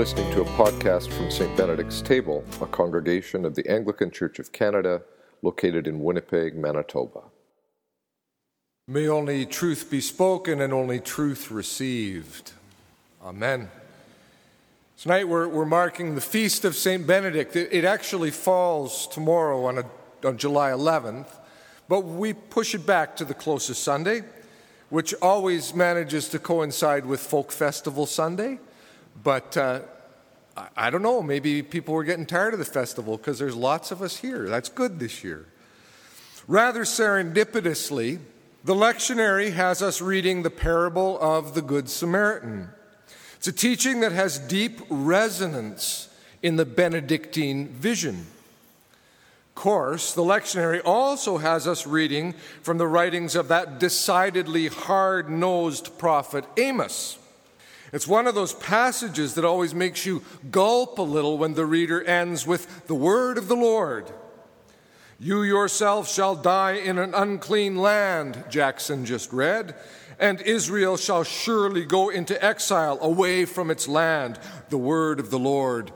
listening to a podcast from St. Benedict's Table, a congregation of the Anglican Church of Canada located in Winnipeg, Manitoba. May only truth be spoken and only truth received. Amen. Tonight we're, we're marking the feast of St. Benedict. It, it actually falls tomorrow on, a, on July 11th, but we push it back to the closest Sunday, which always manages to coincide with Folk Festival Sunday. But uh, I, don't know, maybe people were getting tired of the festival because there's lots of us here. That's good this year. Rather serendipitously, the lectionary has us reading the parable of the Good Samaritan. It's a teaching that has deep resonance in the Benedictine vision. Of course, the lectionary also has us reading from the writings of that decidedly hard nosed prophet Amos. It's one of those passages that always makes you gulp a little when the reader ends with the word of the Lord. You yourself shall die in an unclean land, Jackson just read and Israel shall surely go into exile away from its land, the word of the Lord.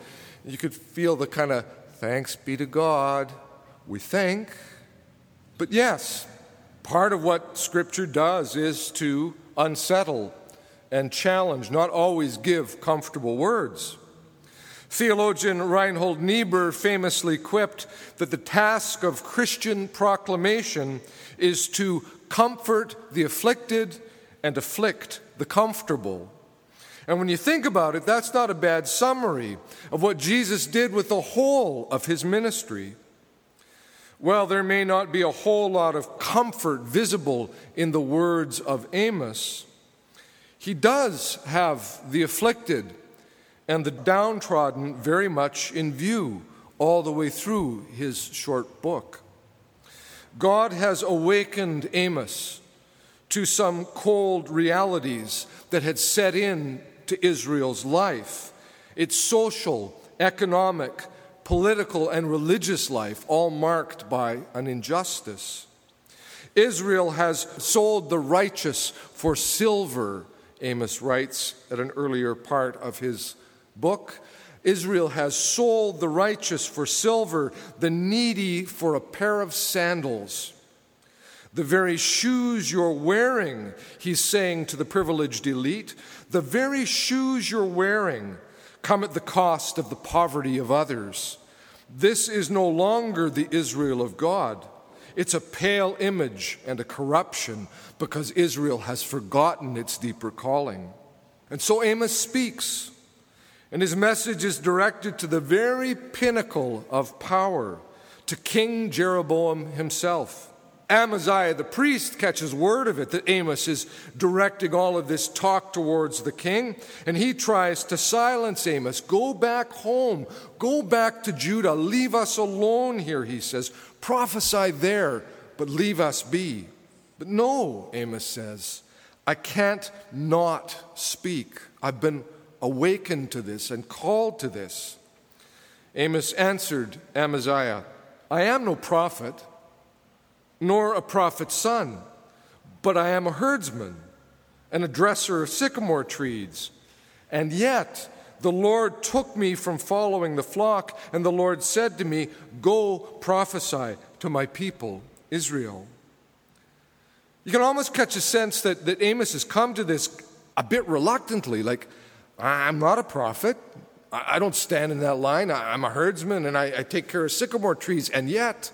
You could feel the kind of thanks be to God, we think. But yes, part of what Scripture does is to unsettle and challenge, not always give comfortable words. Theologian Reinhold Niebuhr famously quipped that the task of Christian proclamation is to comfort the afflicted and afflict the comfortable. And when you think about it, that's not a bad summary of what Jesus did with the whole of his ministry. Well, there may not be a whole lot of comfort visible in the words of Amos. He does have the afflicted and the downtrodden very much in view all the way through his short book. God has awakened Amos to some cold realities that had set in to Israel's life. Its social, economic, political, and religious life, all marked by an injustice. Israel has sold the righteous for silver, Amos writes at an earlier part of his book. Israel has sold the righteous for silver, the needy for a pair of sandals. The very shoes you're wearing, he's saying to the privileged elite, the very shoes you're wearing come at the cost of the poverty of others. This is no longer the Israel of God. It's a pale image and a corruption because Israel has forgotten its deeper calling. And so Amos speaks, and his message is directed to the very pinnacle of power, to King Jeroboam himself. Amaziah the priest catches word of it that Amos is directing all of this talk towards the king, and he tries to silence Amos. Go back home, go back to Judah, leave us alone here, he says. Prophesy there, but leave us be. But no, Amos says, I can't not speak. I've been awakened to this and called to this. Amos answered Amaziah, I am no prophet nor a prophet's son, but I am a herdsman and a dresser of sycamore trees. And yet the Lord took me from following the flock, and the Lord said to me, Go prophesy to my people, Israel. You can almost catch a sense that, that Amos has come to this a bit reluctantly, like, I'm not a prophet. I don't stand in that line. I'm a herdsman and I, I take care of sycamore trees. And yet,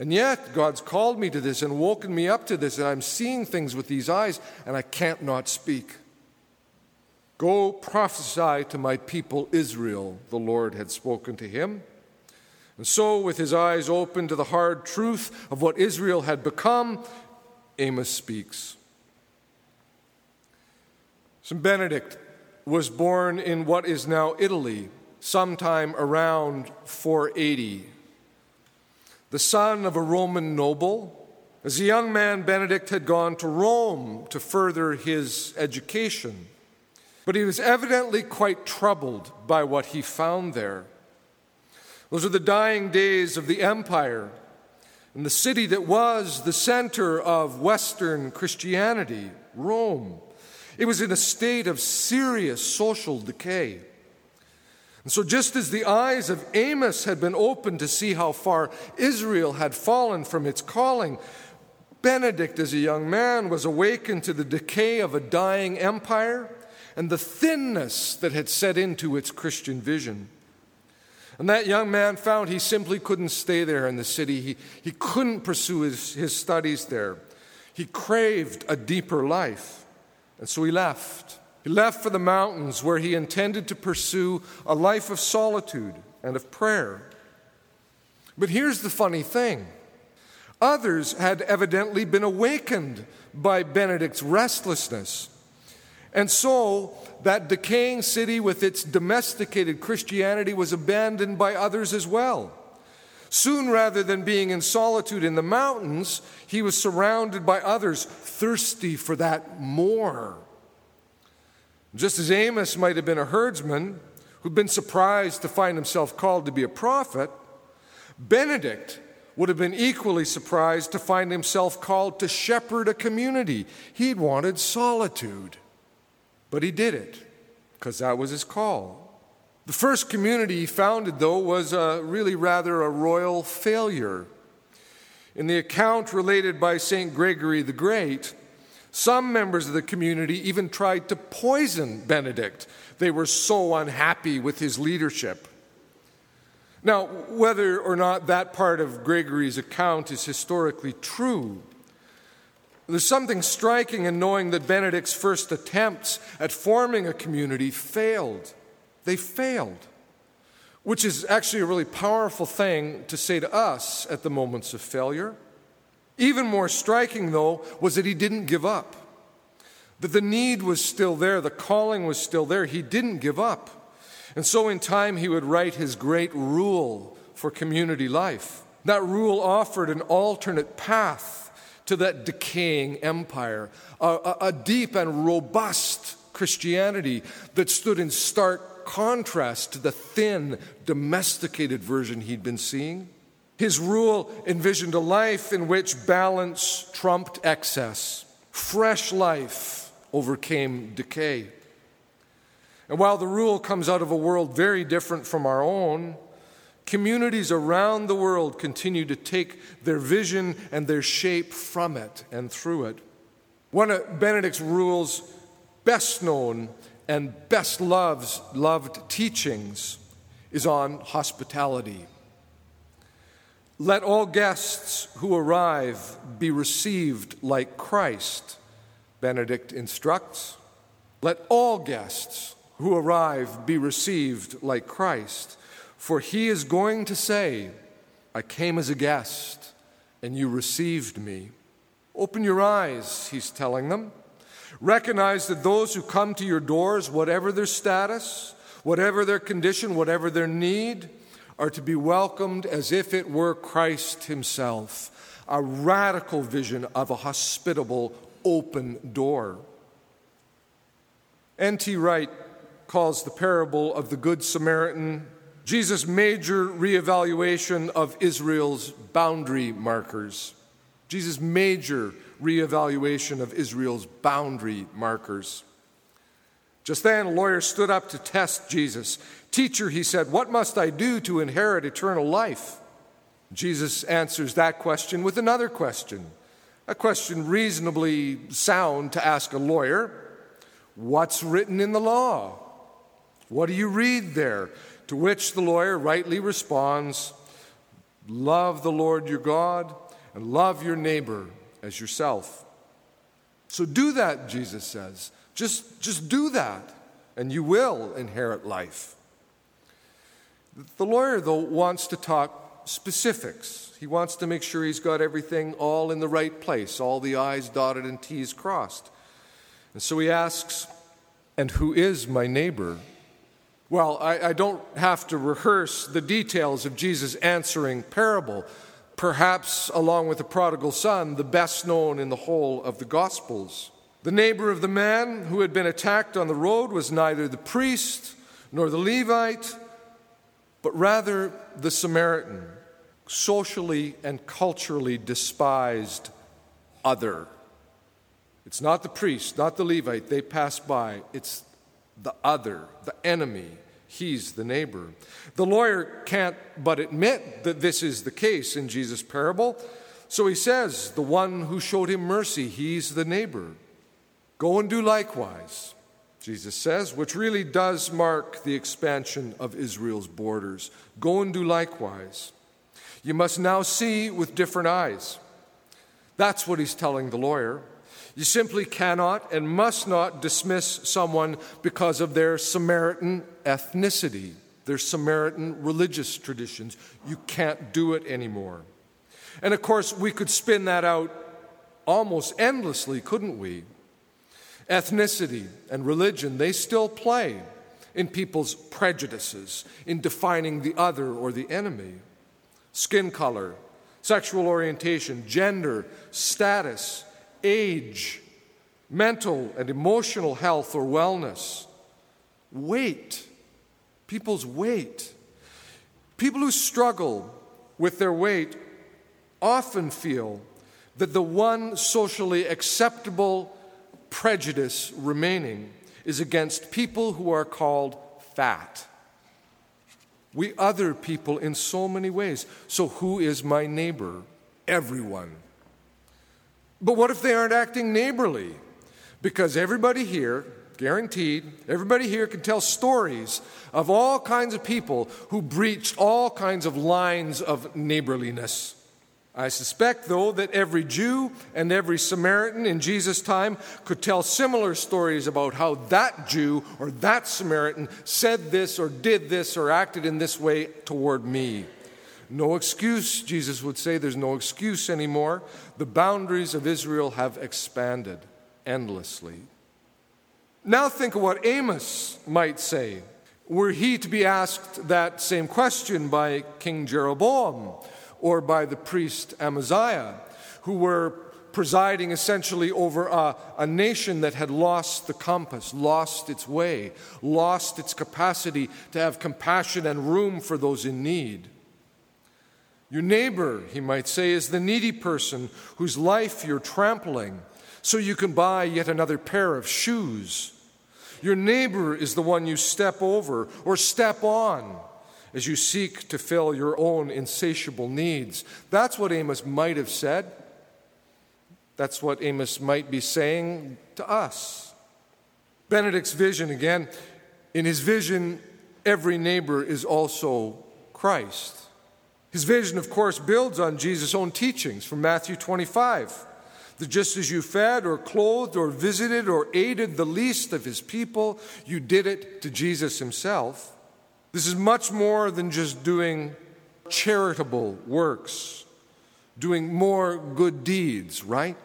and yet, God's called me to this and woken me up to this, and I'm seeing things with these eyes, and I can't not speak. Go prophesy to my people Israel, the Lord had spoken to him. And so, with his eyes open to the hard truth of what Israel had become, Amos speaks. St. Benedict was born in what is now Italy sometime around 480 the son of a Roman noble. As a young man, Benedict had gone to Rome to further his education, but he was evidently quite troubled by what he found there. Those are the dying days of the empire, and the city that was the center of Western Christianity, Rome. It was in a state of serious social decay. And so, just as the eyes of Amos had been opened to see how far Israel had fallen from its calling, Benedict, as a young man, was awakened to the decay of a dying empire and the thinness that had set into its Christian vision. And that young man found he simply couldn't stay there in the city. He, he couldn't pursue his, his studies there. He craved a deeper life. And so he left. He left for the mountains where he intended to pursue a life of solitude and of prayer. But here's the funny thing others had evidently been awakened by Benedict's restlessness. And so that decaying city with its domesticated Christianity was abandoned by others as well. Soon, rather than being in solitude in the mountains, he was surrounded by others thirsty for that more. Just as Amos might have been a herdsman who'd been surprised to find himself called to be a prophet, Benedict would have been equally surprised to find himself called to shepherd a community. He'd wanted solitude. But he did it because that was his call. The first community he founded, though, was a, really rather a royal failure. In the account related by St. Gregory the Great, some members of the community even tried to poison Benedict. They were so unhappy with his leadership. Now, whether or not that part of Gregory's account is historically true, there's something striking in knowing that Benedict's first attempts at forming a community failed. They failed, which is actually a really powerful thing to say to us at the moments of failure. Even more striking, though, was that he didn't give up. That the need was still there, the calling was still there. He didn't give up. And so, in time, he would write his great rule for community life. That rule offered an alternate path to that decaying empire, a, a, a deep and robust Christianity that stood in stark contrast to the thin, domesticated version he'd been seeing. His rule envisioned a life in which balance trumped excess, fresh life overcame decay. And while the rule comes out of a world very different from our own, Communities around the world continue to take their vision and their shape from it and through it. One of Benedict's rules, best known and best loves, loved teachings, is on hospitality. Let all guests who arrive be received like Christ, Benedict instructs. Let all guests who arrive be received like Christ. For he is going to say, I came as a guest, and you received me. Open your eyes, he's telling them. Recognize that those who come to your doors, whatever their status, whatever their condition, whatever their need, are to be welcomed as if it were Christ Himself. A radical vision of a hospitable, open door. N.T. Wright calls the parable of the Good Samaritan Jesus' major reevaluation of Israel's boundary markers. Jesus' major reevaluation of Israel's boundary markers. Just then, a lawyer stood up to test Jesus. Teacher, he said, What must I do to inherit eternal life? Jesus answers that question with another question, a question reasonably sound to ask a lawyer What's written in the law? What do you read there? To which the lawyer rightly responds Love the Lord your God and love your neighbor as yourself. So do that, Jesus says. Just, just do that, and you will inherit life. The lawyer, though, wants to talk specifics. He wants to make sure he's got everything all in the right place, all the I's dotted and T's crossed. And so he asks, And who is my neighbor? Well, I, I, don't have to rehearse the details of Jesus' answering parable, perhaps along with the prodigal son, the best known in the whole of the Gospels. The neighbor of the man who had been attacked on the road was neither the priest nor the Levite, but rather the Samaritan, socially and culturally despised other. It's not the priest, not the Levite, they pass by. It's the other, the enemy, he's the neighbor. The lawyer can't but admit that this is the case in Jesus' parable. So he says, The one who showed him mercy, he's the neighbor. Go and do likewise, Jesus says, which really does mark the expansion of Israel's borders. Go and do likewise. You must now see with different eyes. That's what he's telling the lawyer. You simply cannot and must not dismiss someone because of their Samaritan ethnicity, their Samaritan religious traditions. You can't do it anymore. And of course, we could spin that out almost endlessly, couldn't we? Ethnicity and religion, they still play in people's prejudices, in defining the other or the enemy. Skin color, sexual orientation, gender, status, age, mental and emotional health or wellness, weight, people's weight. People who struggle with their weight often feel that the one socially acceptable prejudice remaining is against people who are called fat. We other people in so many ways. So, who is my neighbor? Everyone. But what if they aren't acting neighborly? Because everybody here, guaranteed, everybody here can tell stories of all kinds of people who breached all kinds of lines of neighborliness. I suspect, though, that every Jew and every Samaritan in Jesus' time could tell similar stories about how that Jew or that Samaritan said this or did this or acted in this way toward me. No excuse, Jesus would say. There's no excuse anymore. The boundaries of Israel have expanded endlessly. Now think of what Amos might say were he to be asked that same question by King Jeroboam or by the priest Amaziah, who were presiding essentially over a, a, nation that had lost the compass, lost its way, lost its capacity to have compassion and room for those in need. Your neighbor, he might say, is the needy person whose life you're trampling so you can buy yet another pair of shoes. Your neighbor is the one you step over or step on as you seek to fill your own insatiable needs. That's what Amos might have said. That's what Amos might be saying to us. Benedict's vision, again, in his vision, every neighbor is also Christ. His vision, of course, builds on Jesus' own teachings from Matthew 25 that just as you fed or clothed or visited or aided the least of his people, you did it to Jesus himself. This is much more than just doing charitable works, doing more good deeds, right?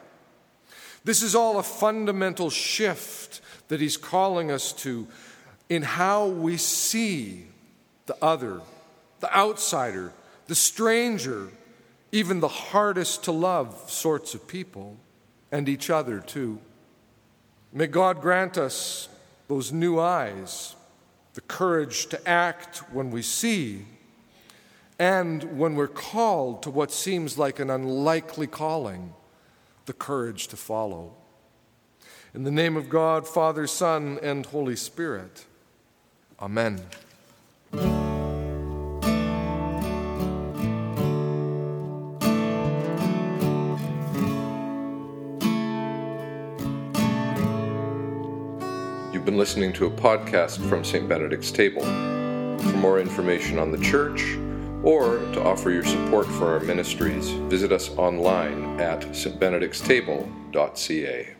This is all a fundamental shift that he's calling us to in how we see the other, the outsider, the stranger, even the hardest to love sorts of people, and each other too. May God grant us those new eyes, the courage to act when we see, and when we're called to what seems like an unlikely calling, the courage to follow. In the name of God, Father, Son, and Holy Spirit. Amen. You've been listening to a podcast from St. Benedict's Table. For more information on the church or to offer your support for our ministries, visit us online at stbenedictstable.ca.